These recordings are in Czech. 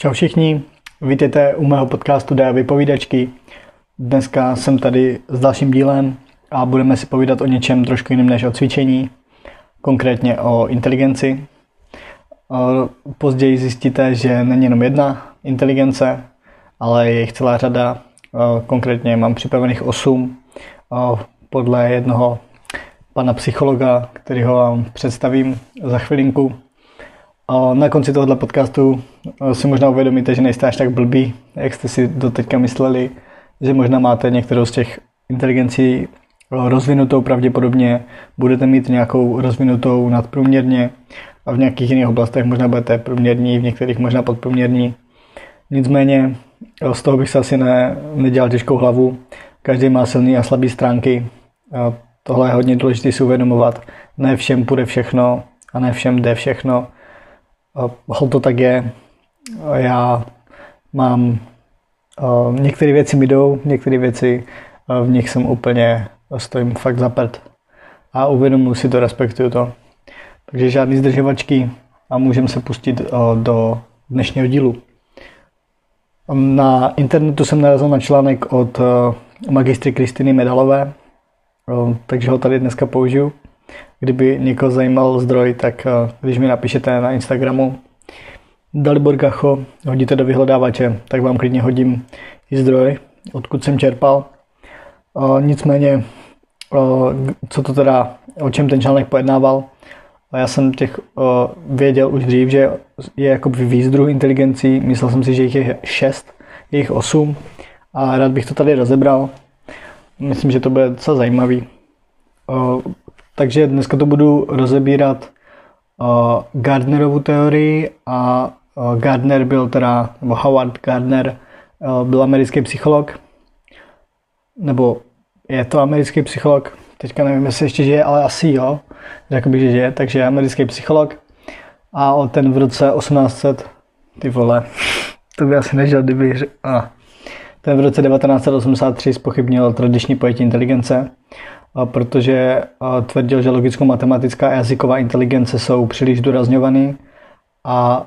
Čau všichni, vítejte u mého podcastu DA Vypovídačky. Dneska jsem tady s dalším dílem a budeme si povídat o něčem trošku jiném než o cvičení, konkrétně o inteligenci. Později zjistíte, že není jenom jedna inteligence, ale je jich celá řada. Konkrétně mám připravených osm podle jednoho pana psychologa, který ho vám představím za chvilinku. Na konci tohoto podcastu si možná uvědomíte, že nejste až tak blbý, jak jste si doteďka mysleli, že možná máte některou z těch inteligencí rozvinutou pravděpodobně, budete mít nějakou rozvinutou nadprůměrně a v nějakých jiných oblastech možná budete průměrní, v některých možná podprůměrní. Nicméně z toho bych se asi ne, nedělal těžkou hlavu. Každý má silné a slabé stránky. A tohle je hodně důležité si uvědomovat. Ne všem půjde všechno a ne všem jde všechno. Hol to tak je. Já mám některé věci mi jdou, některé věci v nich jsem úplně stojím fakt za prd. A uvědomuji si to, respektuju to. Takže žádný zdržovačky a můžeme se pustit do dnešního dílu. Na internetu jsem narazil na článek od magistry Kristiny Medalové, takže ho tady dneska použiju. Kdyby někoho zajímal zdroj, tak když mi napíšete na Instagramu Dalibor Gacho, hodíte do vyhledávače, tak vám klidně hodím i zdroj, odkud jsem čerpal. Nicméně, co to teda, o čem ten článek pojednával, já jsem těch věděl už dřív, že je jako víc druhů inteligencí, myslel jsem si, že jich je šest, je jich osm a rád bych to tady rozebral. Myslím, že to bude docela zajímavý. Takže dneska to budu rozebírat Gardnerovu teorii a Gardner byl teda, nebo Howard Gardner byl americký psycholog, nebo je to americký psycholog, teďka nevím, jestli ještě žije, ale asi jo, řekl bych, že žije, takže je americký psycholog. A ten v roce 1800, ty vole, to by asi nežil, kdyby, a, ten v roce 1983 spochybnil tradiční pojetí inteligence, protože tvrdil, že logicko-matematická a jazyková inteligence jsou příliš důrazňovaný a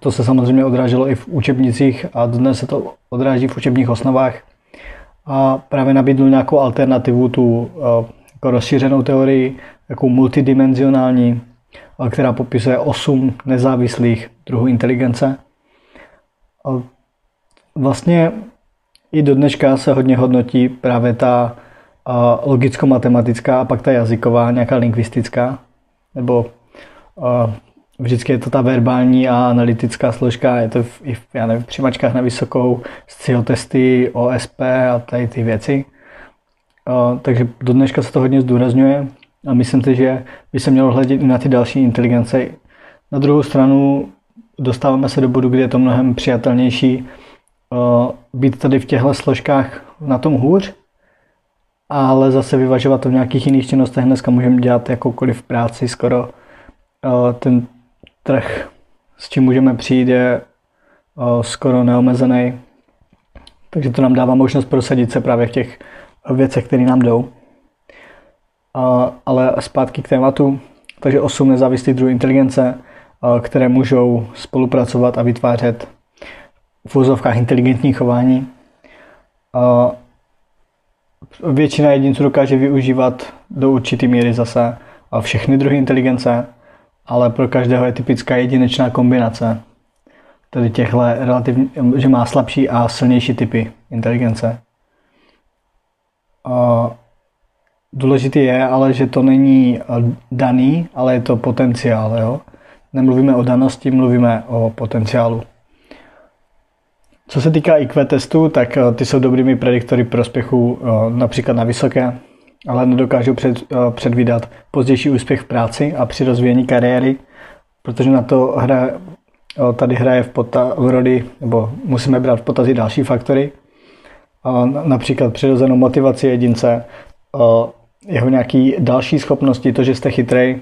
to se samozřejmě odráželo i v učebnicích a dnes se to odráží v učebních osnovách. A právě nabídl nějakou alternativu, tu jako rozšířenou teorii, jako multidimenzionální, která popisuje osm nezávislých druhů inteligence. A vlastně i do dneška se hodně hodnotí právě ta logicko-matematická a pak ta jazyková, nějaká lingvistická, nebo vždycky je to ta verbální a analytická složka, je to v, i v, já nevím, v na vysokou, testy, OSP a tady ty věci. takže do dneška se to hodně zdůrazňuje a myslím si, že by se mělo hledět i na ty další inteligence. Na druhou stranu dostáváme se do bodu, kdy je to mnohem přijatelnější být tady v těchto složkách na tom hůř, ale zase vyvažovat to v nějakých jiných činnostech. Dneska můžeme dělat jakoukoliv práci, skoro ten trh, s čím můžeme přijít, je skoro neomezený. Takže to nám dává možnost prosadit se právě v těch věcech, které nám jdou. Ale zpátky k tématu. Takže osm nezávislých druhů inteligence, které můžou spolupracovat a vytvářet v úzovkách inteligentní chování. Většina jedinců dokáže využívat do určité míry zase všechny druhy inteligence, ale pro každého je typická jedinečná kombinace. Tedy těchto relativně, že má slabší a silnější typy inteligence. Důležitý je ale, že to není daný, ale je to potenciál. Jo? Nemluvíme o danosti, mluvíme o potenciálu. Co se týká IQ testu, tak eh, ty jsou dobrými prediktory prospěchu eh, například na vysoké, ale nedokážou před, eh, předvídat pozdější úspěch v práci a při rozvíjení kariéry, protože na to hra, tady hraje v, pota, v roli, nebo musíme brát v potazí další faktory, například přirozenou motivaci jedince, jeho nějaký další schopnosti, to, že jste chytrej,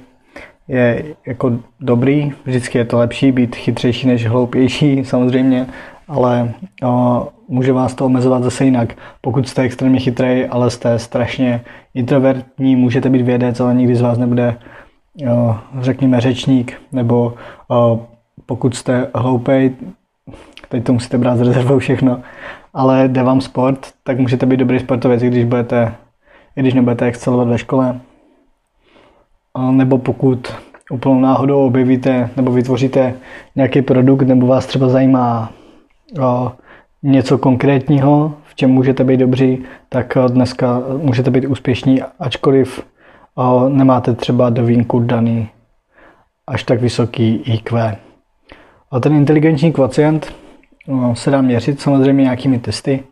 je jako dobrý, vždycky je to lepší být chytřejší než hloupější samozřejmě, ale o, může vás to omezovat zase jinak. Pokud jste extrémně chytrý, ale jste strašně introvertní, můžete být vědec, ale nikdy z vás nebude, o, řekněme, řečník, nebo o, pokud jste hloupej, teď to musíte brát z rezervou všechno, ale jde vám sport, tak můžete být dobrý sportovec, i když budete, i když nebudete excelovat ve škole. Nebo pokud úplnou náhodou objevíte nebo vytvoříte nějaký produkt, nebo vás třeba zajímá něco konkrétního, v čem můžete být dobří, tak dneska můžete být úspěšní, ačkoliv o, nemáte třeba do vínku daný až tak vysoký IQ. A ten inteligenční kvocient se dá měřit samozřejmě nějakými testy.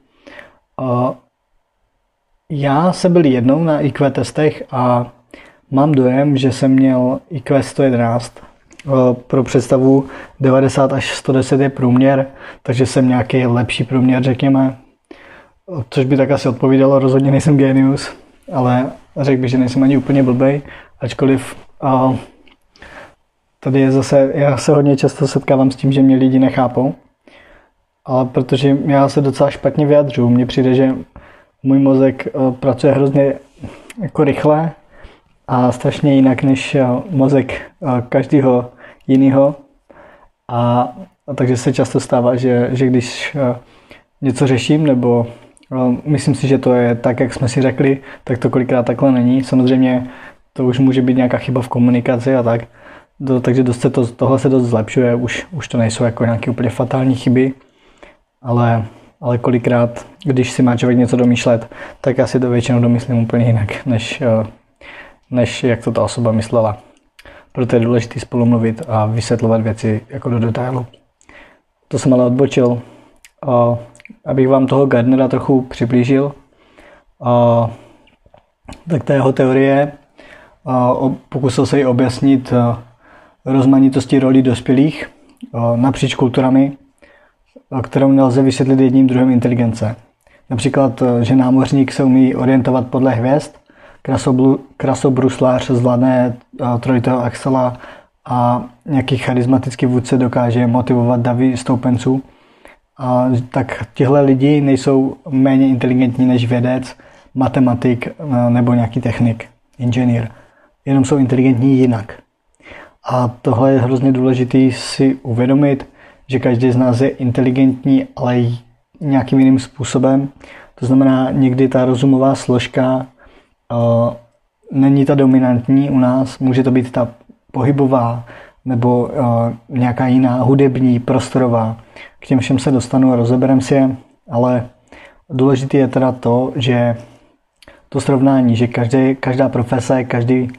Já jsem byl jednou na IQ testech a mám dojem, že jsem měl IQ 111. Pro představu 90 až 110 je průměr, takže jsem nějaký lepší průměr, řekněme. Což by tak asi odpovídalo, rozhodně nejsem genius, ale řekl bych, že nejsem ani úplně blbej, ačkoliv a tady je zase, já se hodně často setkávám s tím, že mě lidi nechápou, ale protože já se docela špatně vyjadřuju, mně přijde, že můj mozek eh, pracuje hrozně jako rychle a strašně jinak než eh, mozek eh, každého jiného. A, a takže se často stává, že, že když něco řeším, nebo myslím si, že to je tak, jak jsme si řekli, tak to kolikrát takhle není. Samozřejmě to už může být nějaká chyba v komunikaci a tak. Do, takže dost se to, tohle se dost zlepšuje, už, už to nejsou jako nějaké úplně fatální chyby, ale, ale kolikrát, když si má člověk něco domýšlet, tak já si to většinou domyslím úplně jinak, než, eh, než jak to ta osoba myslela. Proto je důležité spolu mluvit a vysvětlovat věci jako do detailu. To jsem ale odbočil. Abych vám toho Gardnera trochu přiblížil, tak ta jeho teorie pokusil se ji objasnit rozmanitosti rolí dospělých napříč kulturami, kterou nelze vysvětlit jedním druhem inteligence. Například, že námořník se umí orientovat podle hvězd, krasobruslář zvládne trojitého axela a nějaký charismatický vůdce dokáže motivovat davy stoupenců. A tak tihle lidi nejsou méně inteligentní než vědec, matematik nebo nějaký technik, inženýr. Jenom jsou inteligentní jinak. A tohle je hrozně důležité si uvědomit, že každý z nás je inteligentní, ale nějakým jiným způsobem. To znamená, někdy ta rozumová složka uh, není ta dominantní u nás, může to být ta pohybová nebo uh, nějaká jiná hudební, prostorová. K těm všem se dostanu a rozeberem si je, ale důležité je teda to, že to srovnání, že každý, každá profese, každý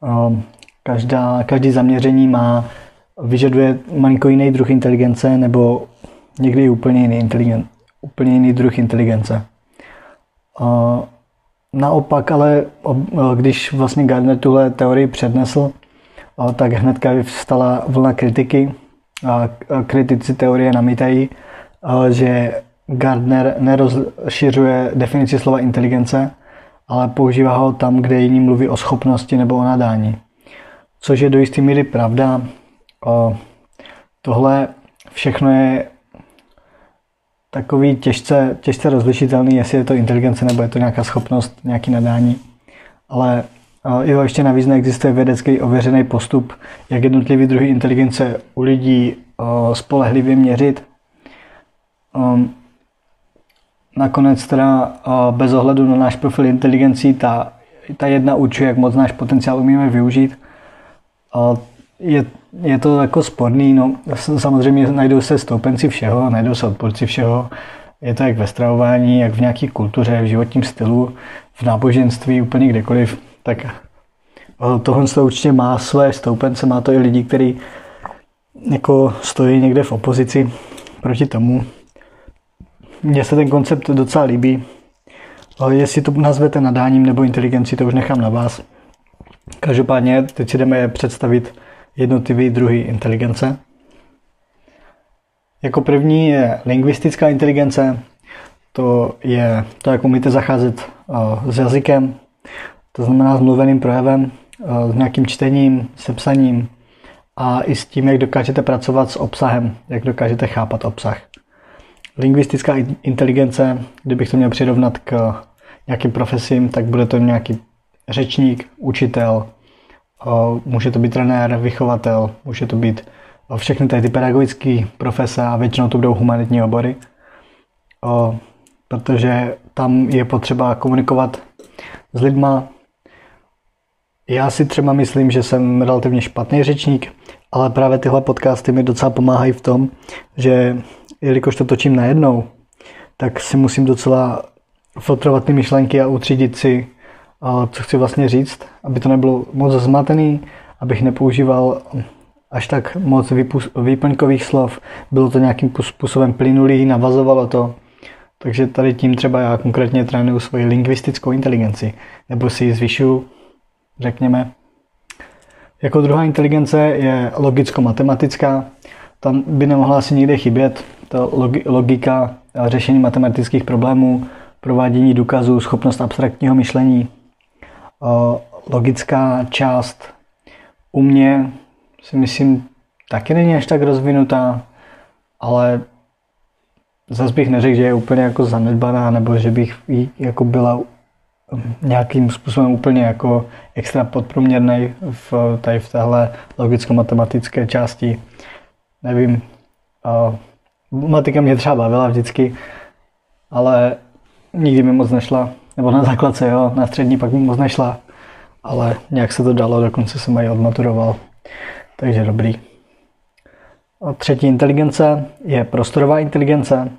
uh, Každá, každý zaměření má, vyžaduje malinko jiný druh inteligence nebo někdy úplně jiný, inteligen, úplně jiný druh inteligence. A naopak ale, když vlastně Gardner tuhle teorii přednesl, tak hnedka vstala vlna kritiky. Kritici teorie namítají, že Gardner nerozšiřuje definici slova inteligence, ale používá ho tam, kde jiní mluví o schopnosti nebo o nadání což je do jisté míry pravda. Tohle všechno je takový těžce, těžce rozlišitelný, jestli je to inteligence nebo je to nějaká schopnost, nějaký nadání. Ale jo, ještě navíc neexistuje vědecký ověřený postup, jak jednotlivý druhy inteligence u lidí o, spolehlivě měřit. O, nakonec teda o, bez ohledu na náš profil inteligencí ta, ta jedna určuje, jak moc náš potenciál umíme využít – je, je to jako sporný, no samozřejmě najdou se stoupenci všeho, najdou se odporci všeho, je to jak ve stravování, jak v nějaké kultuře, v životním stylu, v náboženství, úplně kdekoliv, tak tohle to určitě má své stoupence, má to i lidi, kteří jako stojí někde v opozici proti tomu. Mně se ten koncept docela líbí, ale jestli to nazvete nadáním nebo inteligenci, to už nechám na vás. Každopádně teď si jdeme představit jednotlivý druhy inteligence. Jako první je lingvistická inteligence, to je to, jak umíte zacházet s jazykem, to znamená s mluveným projevem, s nějakým čtením, se psaním a i s tím, jak dokážete pracovat s obsahem, jak dokážete chápat obsah. Lingvistická inteligence, kdybych to měl přirovnat k nějakým profesím, tak bude to nějaký řečník, učitel, může to být trenér, vychovatel, může to být všechny tady ty pedagogické profese a většinou to budou humanitní obory, o, protože tam je potřeba komunikovat s lidma. Já si třeba myslím, že jsem relativně špatný řečník, ale právě tyhle podcasty mi docela pomáhají v tom, že jelikož to točím najednou, tak si musím docela filtrovat ty myšlenky a utřídit si, co chci vlastně říct, aby to nebylo moc zmatený, abych nepoužíval až tak moc výplňkových slov. Bylo to nějakým způsobem plynulý, navazovalo to. Takže tady tím třeba já konkrétně trénuju svoji lingvistickou inteligenci, nebo si ji zvyšuju, řekněme. Jako druhá inteligence je logicko-matematická. Tam by nemohla asi nikde chybět. Ta logika řešení matematických problémů, provádění důkazů, schopnost abstraktního myšlení, logická část u mě si myslím taky není až tak rozvinutá, ale zase bych neřekl, že je úplně jako zanedbaná, nebo že bych jako byla nějakým způsobem úplně jako extra podprůměrný v, tady v téhle logicko-matematické části. Nevím, uh, matika mě třeba bavila vždycky, ale nikdy mi moc nešla. Nebo na základce, jo, na střední pak mi moc nešla. Ale nějak se to dalo, dokonce jsem ji odmaturoval. Takže dobrý. A třetí inteligence je prostorová inteligence.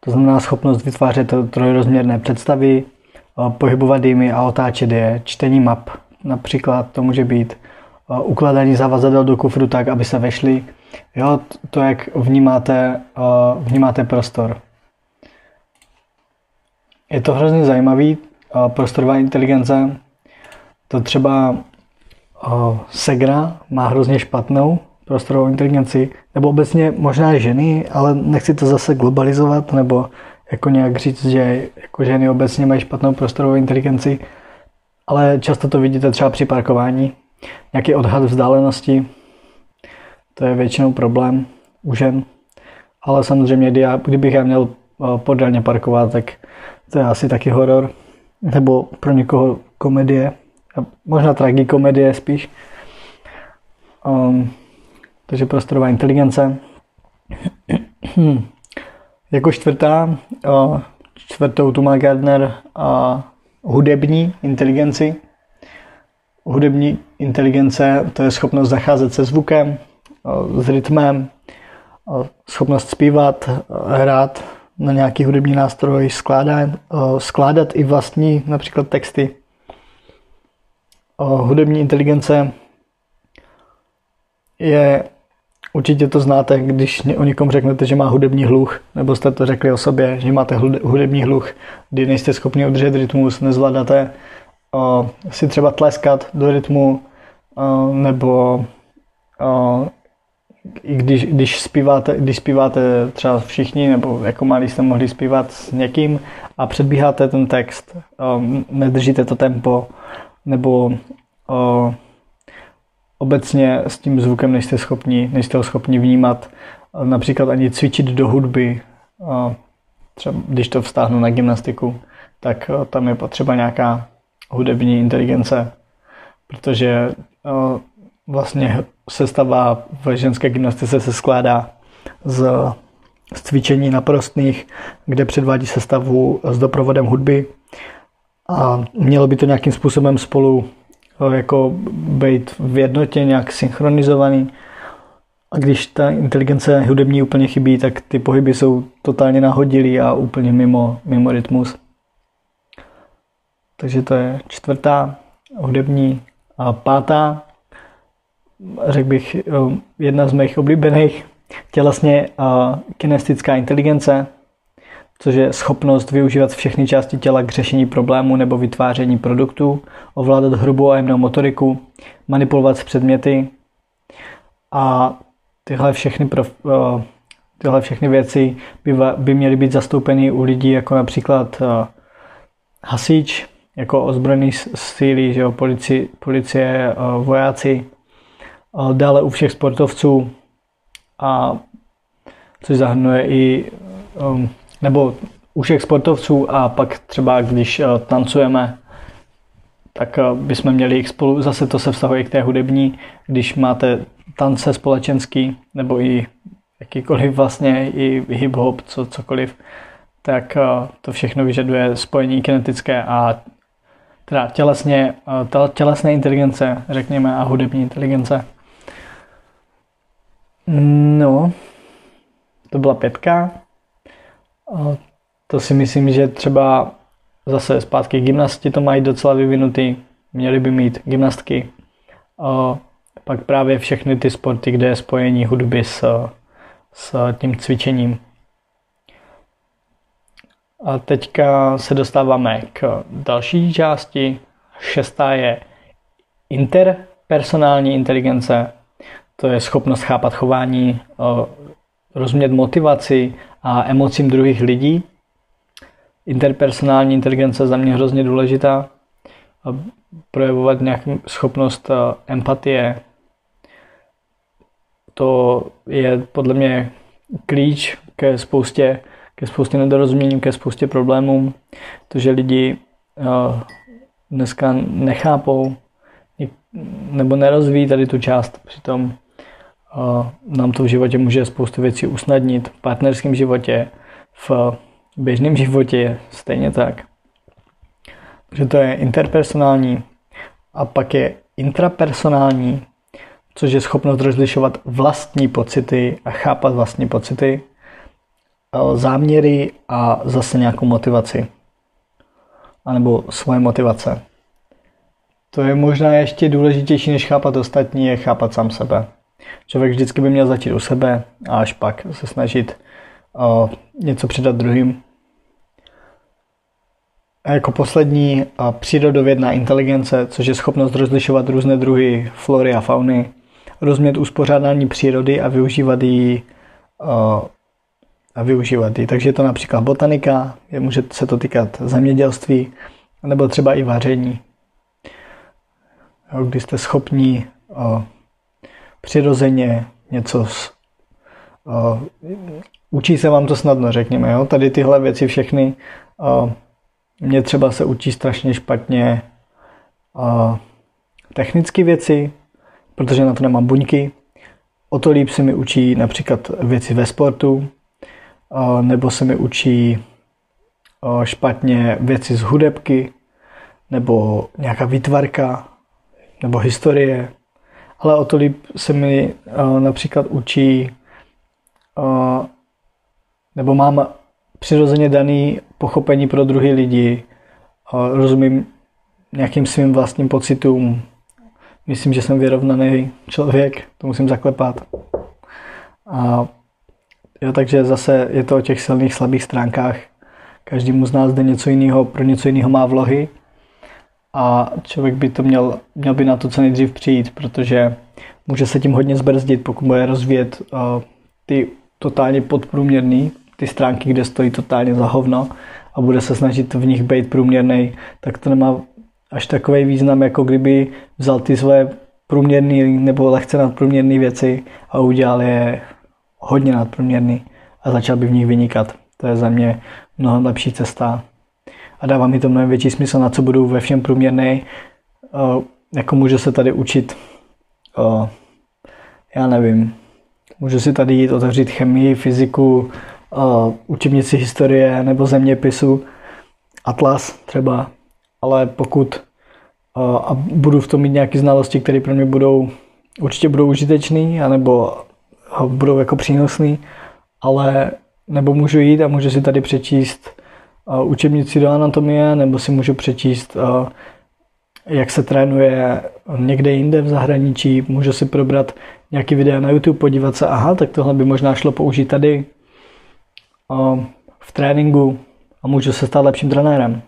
To znamená schopnost vytvářet trojrozměrné představy, pohybovat jimi a otáčet je, čtení map. Například to může být ukládání zavazadel do kufru tak, aby se vešly. Jo, to, jak vnímáte, vnímáte prostor. Je to hrozně zajímavý, prostorová inteligence. To třeba Segra má hrozně špatnou prostorovou inteligenci, nebo obecně možná ženy, ale nechci to zase globalizovat, nebo jako nějak říct, že jako ženy obecně mají špatnou prostorovou inteligenci, ale často to vidíte třeba při parkování. Nějaký odhad vzdálenosti, to je většinou problém u žen. Ale samozřejmě, kdybych já měl podélně parkovat, tak to je asi taky horor. Nebo pro někoho komedie. Možná tragikomedie spíš. Um, takže prostorová inteligence. jako čtvrtá, čtvrtou tu má Gardner uh, hudební inteligenci. Hudební inteligence to je schopnost zacházet se zvukem, s rytmem, schopnost zpívat, hrát na nějaký hudební nástroj, skládat, uh, skládat i vlastní například texty. Hudební inteligence je, určitě to znáte, když o někom řeknete, že má hudební hluch, nebo jste to řekli o sobě, že máte hudební hluch, kdy nejste schopni udržet rytmus, nezvládáte o, si třeba tleskat do rytmu, nebo i když, když, zpíváte, když zpíváte třeba všichni, nebo jako malí jste mohli zpívat s někým a předbíháte ten text, o, nedržíte to tempo, nebo o, obecně s tím zvukem nejste schopni, nejste ho schopni vnímat, například ani cvičit do hudby, o, třeba když to vztáhnu na gymnastiku, tak o, tam je potřeba nějaká hudební inteligence, protože o, vlastně sestava v ženské gymnastice se skládá z, z cvičení naprostných, kde předvádí sestavu s doprovodem hudby a mělo by to nějakým způsobem spolu eh, jako být v jednotě nějak synchronizovaný. A když ta inteligence hudební úplně chybí, tak ty pohyby jsou totálně nahodilý a úplně mimo, mimo rytmus. Takže to je čtvrtá hudební. A pátá, řekl bych, eh, jedna z mých oblíbených, tělesně kinestická inteligence, což je schopnost využívat všechny části těla k řešení problému nebo vytváření produktů, ovládat hrubou a jemnou motoriku, manipulovat s předměty a tyhle všechny, prof, eh, tyhle všechny věci by, by měly být zastoupeny u lidí jako například eh, hasič, jako ozbrojený síly, že jo, policie, policie, eh, vojáci, dále u všech sportovců, a což zahrnuje i um, nebo u všech sportovců a pak třeba když eh, tancujeme, tak eh, bychom měli jich spolu, zase to se vztahuje k té hudební, když máte tance společenský, nebo i jakýkoliv vlastně, i hip-hop, co, cokoliv, tak uh, to všechno vyžaduje spojení kinetické a teda tělesně, uh, tělesné inteligence, řekněme, a hudební inteligence. No, to byla pětka. To si myslím, že třeba zase zpátky gymnasti to mají docela vyvinutý, měli by mít gymnastky. Pak právě všechny ty sporty, kde je spojení hudby s, s tím cvičením. A teďka se dostáváme k další části. Šestá je interpersonální inteligence. To je schopnost chápat chování, rozumět motivaci a emocím druhých lidí. Interpersonální inteligence za mě hrozně důležitá. Projevovat nějakou schopnost empatie. To je podle mě klíč ke spoustě, ke spoustě nedorozuměním, ke spoustě problémům. To, že lidi dneska nechápou nebo nerozvíjí tady tu část. Přitom nám to v životě může spoustu věcí usnadnit, v partnerském životě, v běžném životě stejně tak. Takže to je interpersonální a pak je intrapersonální, což je schopnost rozlišovat vlastní pocity a chápat vlastní pocity, záměry a zase nějakou motivaci. A nebo svoje motivace. To je možná ještě důležitější, než chápat ostatní, je chápat sám sebe. Člověk vždycky by měl začít u sebe a až pak se snažit uh, něco předat druhým. A jako poslední uh, přírodovědná inteligence, což je schopnost rozlišovat různé druhy flory a fauny, rozumět uspořádání přírody a využívat ji uh, a využívat ji. Takže je to například botanika, je, může se to týkat zemědělství, nebo třeba i vaření. Kdy jste schopni přirozeně něco s, uh, učí se vám to snadno, řekněme. Jo? Tady tyhle věci všechny uh, mě třeba se učí strašně špatně uh, technické věci, protože na to nemám buňky. O to líp se mi učí například věci ve sportu, uh, nebo se mi učí uh, špatně věci z hudebky, nebo nějaká výtvarka, nebo historie, ale o to líp se mi uh, například učí, uh, nebo mám přirozeně daný pochopení pro druhý lidi, uh, rozumím nějakým svým vlastním pocitům, myslím, že jsem vyrovnaný člověk, to musím zaklepat. A jo, takže zase je to o těch silných, slabých stránkách. Každému z nás jde něco jiného, pro něco jiného má vlohy a člověk by to měl, měl by na to co nejdřív přijít, protože může se tím hodně zbrzdit, pokud bude rozvíjet uh, ty totálně podprůměrný, ty stránky, kde stojí totálně za hovno a bude se snažit v nich být průměrný, tak to nemá až takový význam, jako kdyby vzal ty svoje průměrné nebo lehce nadprůměrné věci a udělal je hodně nadprůměrný a začal by v nich vynikat. To je za mě mnohem lepší cesta a dává mi to mnohem větší smysl, na co budu ve všem průměrný. Uh, jako můžu se tady učit, uh, já nevím, můžu si tady jít otevřít chemii, fyziku, uh, učebnici historie nebo zeměpisu, atlas třeba, ale pokud a budu v tom mít nějaké znalosti, které pro mě budou určitě budou užitečný, anebo budou jako přínosný, ale nebo můžu jít a můžu si tady přečíst učebnici do anatomie, nebo si můžu přečíst, jak se trénuje někde jinde v zahraničí, můžu si probrat nějaký videa na YouTube, podívat se, aha, tak tohle by možná šlo použít tady v tréninku a můžu se stát lepším trenérem,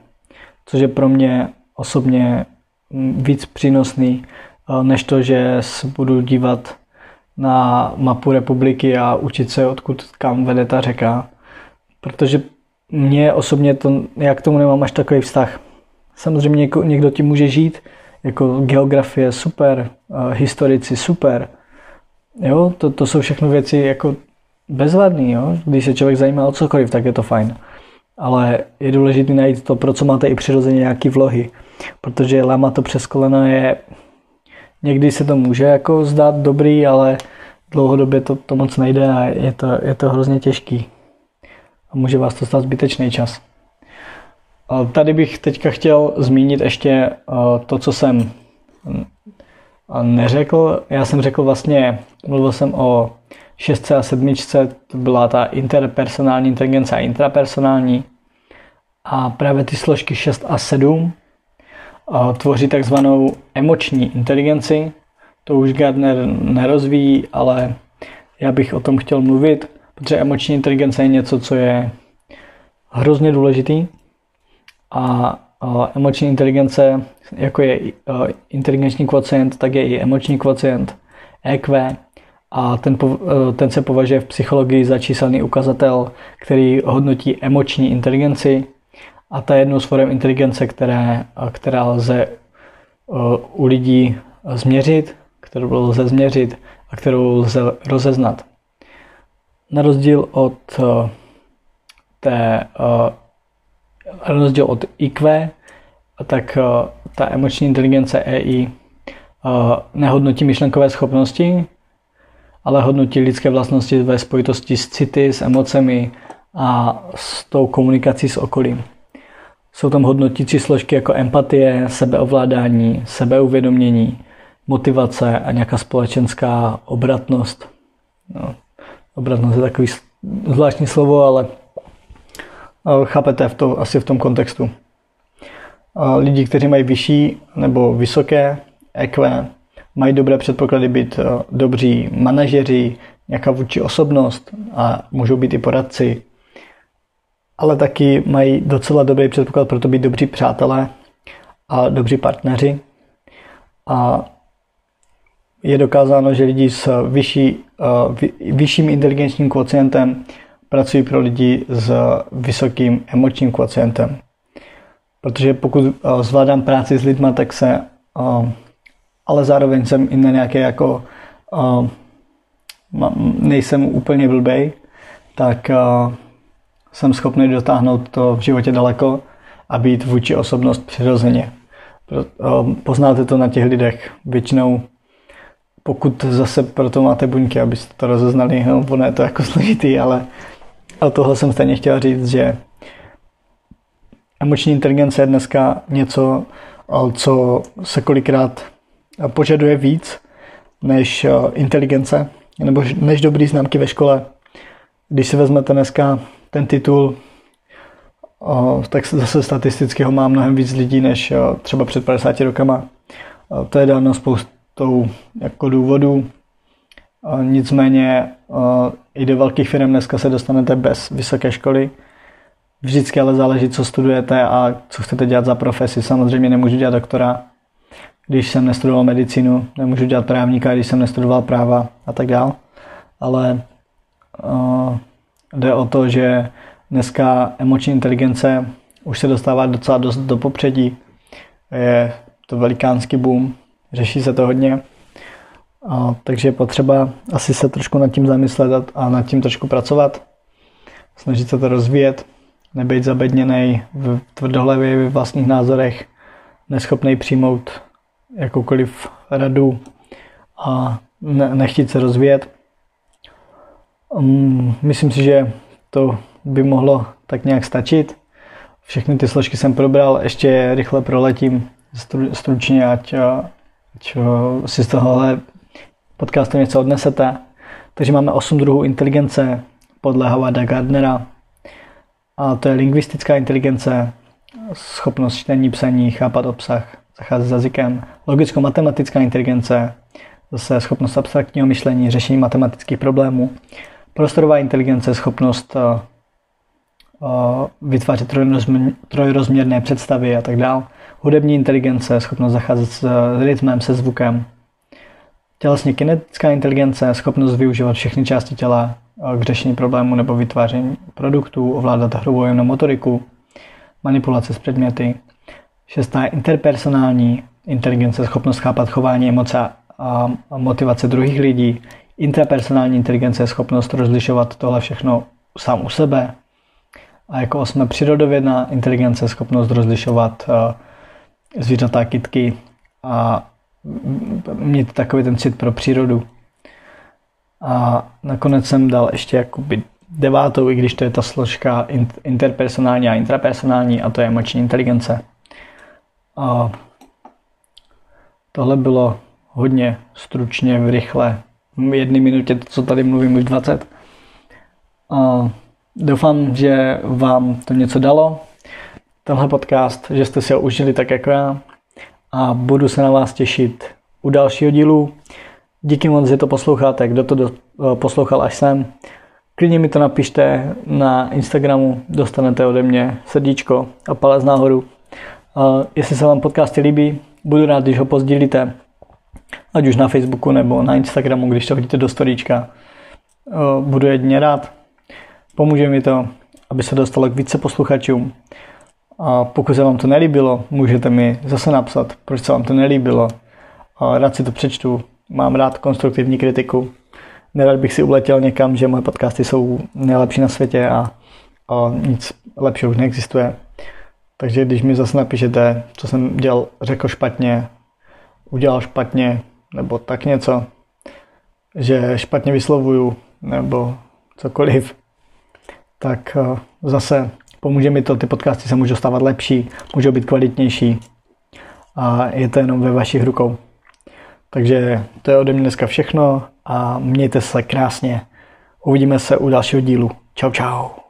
což je pro mě osobně víc přínosný, než to, že se budu dívat na mapu republiky a učit se, odkud kam vede ta řeka. Protože mně osobně to, já k tomu nemám až takový vztah. Samozřejmě někdo tím může žít, jako geografie super, historici super. Jo, to, to jsou všechno věci jako bezvadný, jo. Když se člověk zajímá o cokoliv, tak je to fajn. Ale je důležité najít to, pro co máte i přirozeně nějaký vlohy. Protože lama to přes koleno je někdy se to může jako zdát dobrý, ale dlouhodobě to, to moc nejde a je to, je to hrozně těžký. A může vás to stát zbytečný čas. Tady bych teďka chtěl zmínit ještě to, co jsem neřekl. Já jsem řekl vlastně, mluvil jsem o šestce a sedmičce, to byla ta interpersonální inteligence a intrapersonální. A právě ty složky 6 a 7 tvoří takzvanou emoční inteligenci. To už Gardner nerozvíjí, ale já bych o tom chtěl mluvit, protože emoční inteligence je něco, co je hrozně důležitý. A emoční inteligence, jako je inteligenční kvocient, tak je i emoční kvocient, EQ, a ten, ten se považuje v psychologii za číselný ukazatel, který hodnotí emoční inteligenci. A ta je jednou z forem inteligence, které, která lze u lidí změřit, kterou lze změřit a kterou lze rozeznat. Na rozdíl od té rozdíl od IQ, tak ta emoční inteligence EI nehodnotí myšlenkové schopnosti, ale hodnotí lidské vlastnosti ve spojitosti s city, s emocemi a s tou komunikací s okolím. Jsou tam hodnotící složky jako empatie, sebeovládání, sebeuvědomění, motivace a nějaká společenská obratnost. No, obratnost je takový zvláštní slovo, ale chápete v to, asi v tom kontextu. Lidi, kteří mají vyšší nebo vysoké EQ, mají dobré předpoklady být eh, dobří manažeři, nějaká vůči osobnost a můžou být i poradci, ale taky mají docela dobrý předpoklad pro to být dobří přátelé a dobří partneři. A je dokázáno, že lidi s vyšší, vyšším inteligenčním kvocientem pracují pro lidi s vysokým emočním kvocientem. Protože pokud zvládám práci s lidmi, tak se ale zároveň jsem i na nějaké jako nejsem úplně blbej, tak jsem schopný dotáhnout to v životě daleko a být vůči osobnost přirozeně. Poznáte to na těch lidech. Většinou pokud zase pro to máte buňky, abyste to rozeznali, no, ono je to jako složitý, ale, ale tohle jsem stejně chtěl říct, že emoční inteligence je dneska něco, co se kolikrát požaduje víc než inteligence, nebo než dobrý známky ve škole. Když si vezmete dneska ten titul, tak zase statisticky ho má mnohem víc lidí než třeba před 50 rokama. To je dáno spoustou jako důvodů. Nicméně i do velkých firm dneska se dostanete bez vysoké školy. Vždycky ale záleží, co studujete a co chcete dělat za profesi. Samozřejmě nemůžu dělat doktora, když jsem nestudoval medicínu, nemůžu dělat právníka, když jsem nestudoval práva a tak dál. Ale uh, jde o to, že dneska emoční inteligence už se dostává docela dost do popředí. Je to velikánský boom, řeší se to hodně. Uh, takže je potřeba asi se trošku nad tím zamyslet a nad tím trošku pracovat. Snažit se to rozvíjet, nebejt zabedněný v tvrdohlavě v vlastních názorech, neschopný přijmout jakoukoliv radu a ne, nechtít se rozvíjet. Um, myslím si, že to by mohlo tak nějak stačit. Všechny ty složky jsem probral, ještě rychle proletím stru, stručně, ať, ať si z tohohle podcastu něco odnesete. Takže máme 8 druhů inteligence podle Howarda Gardnera. A to je lingvistická inteligence, schopnost čtení, psaní, chápat obsah, zacházet s jazykem, logicko-matematická inteligence, zase schopnost abstraktního myšlení, řešení matematických problémů, prostorová inteligence, schopnost uh, uh, vytvářet trojrozměrné představy a tak dále, hudební inteligence, schopnost zacházet s rytmem, se zvukem, tělesně kinetická inteligence, schopnost využívat všechny části těla k řešení problému nebo vytváření produktů, ovládat hrubou motoriku, manipulace s předměty, Šestá je interpersonální inteligence, schopnost chápat chování, emoce a motivace druhých lidí. Intrapersonální inteligence je schopnost rozlišovat tohle všechno sám u sebe. A jako osmé přírodovědná inteligence, schopnost rozlišovat zvířata, kytky a mít takový ten cit pro přírodu. A nakonec jsem dal ještě jakoby devátou, i když to je ta složka interpersonální a intrapersonální, a to je emoční inteligence. A tohle bylo hodně stručně, v rychle, v jedné minutě, co tady mluvím, už 20. A doufám, že vám to něco dalo, tenhle podcast, že jste si ho užili tak jako já a budu se na vás těšit u dalšího dílu. Díky moc, že to posloucháte, kdo to do, eh, poslouchal až sem. Klidně mi to napište na Instagramu, dostanete ode mě srdíčko a palec nahoru. Jestli se vám podcasty líbí, budu rád, když ho pozdílíte, ať už na Facebooku nebo na Instagramu, když to hodíte do storíčka. Budu jedině rád. Pomůže mi to, aby se dostalo k více posluchačům. A pokud se vám to nelíbilo, můžete mi zase napsat, proč se vám to nelíbilo. A rád si to přečtu. Mám rád konstruktivní kritiku. Nerad bych si uletěl někam, že moje podcasty jsou nejlepší na světě a, a nic lepšího už neexistuje. Takže když mi zase napíšete, co jsem dělal, řekl špatně, udělal špatně, nebo tak něco, že špatně vyslovuju, nebo cokoliv, tak eh, zase pomůže mi to, ty podcasty se můžou stávat lepší, můžou být kvalitnější a je to jenom ve vašich rukou. Takže to je ode mě dneska všechno a mějte se krásně. Uvidíme se u dalšího dílu. Čau, čau.